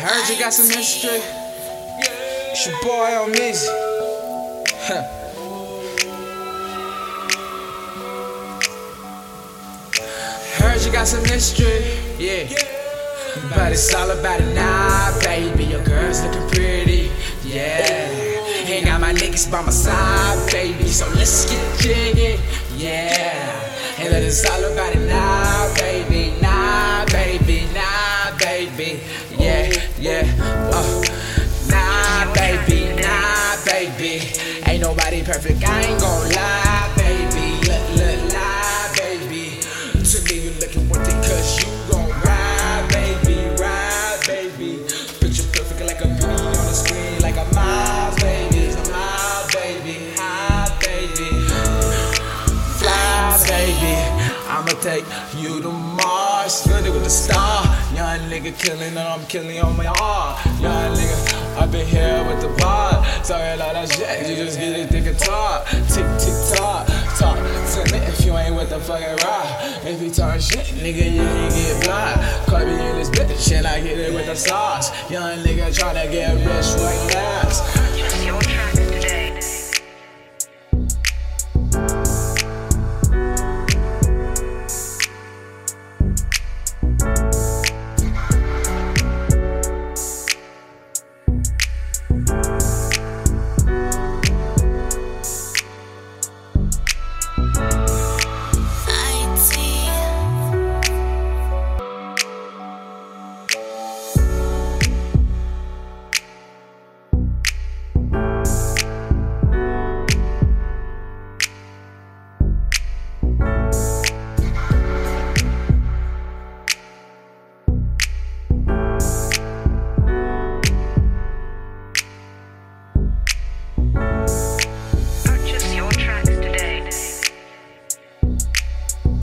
got some mystery. It's your boy on. Huh. Heard you got some mystery, yeah. But it's all about it now, baby. Your girl's looking pretty, yeah. Ain't got my niggas by my side, baby. So let's get jiggy, yeah. And let it's all about it now, baby. Nah, baby, nah, baby. Yeah, yeah. Uh. Nah, baby, nah, baby. Ain't nobody perfect, I ain't take you to Mars, flooded with a star. Young nigga killing and I'm killing on my heart. Young nigga, I been here with the bar. Sorry, lot of shit, you just get it, and talk. Tick, tick, tock, talk to me if you ain't with the fucking rock. If you talk shit, nigga, you ain't get blind. Cardi in this bitch, and I hit it with the sauce. Young nigga tryna get rich right.